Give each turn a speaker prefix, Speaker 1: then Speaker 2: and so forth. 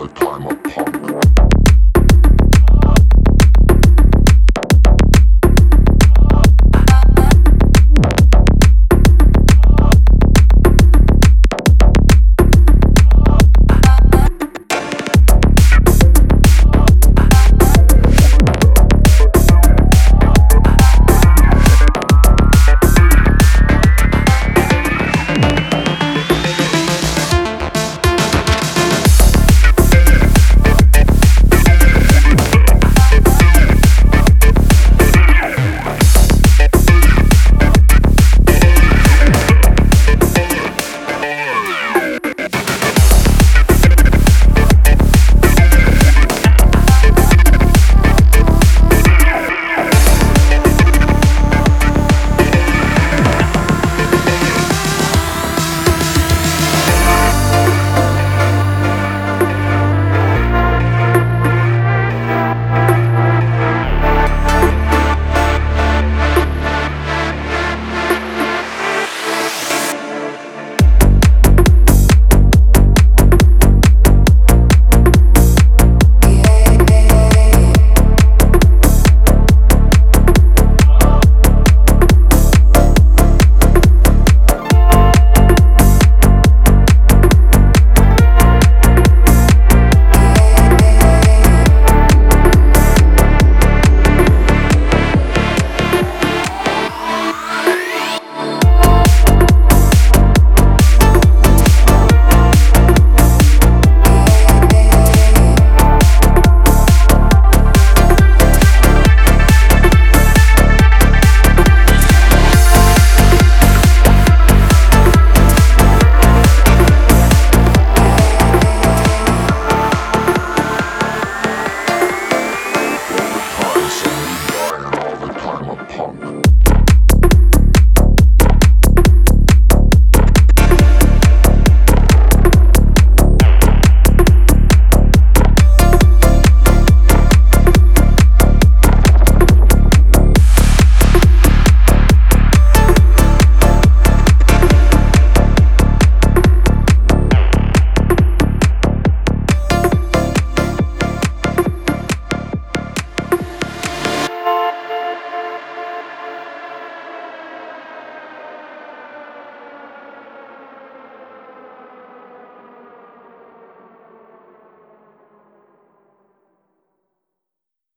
Speaker 1: another time upon me.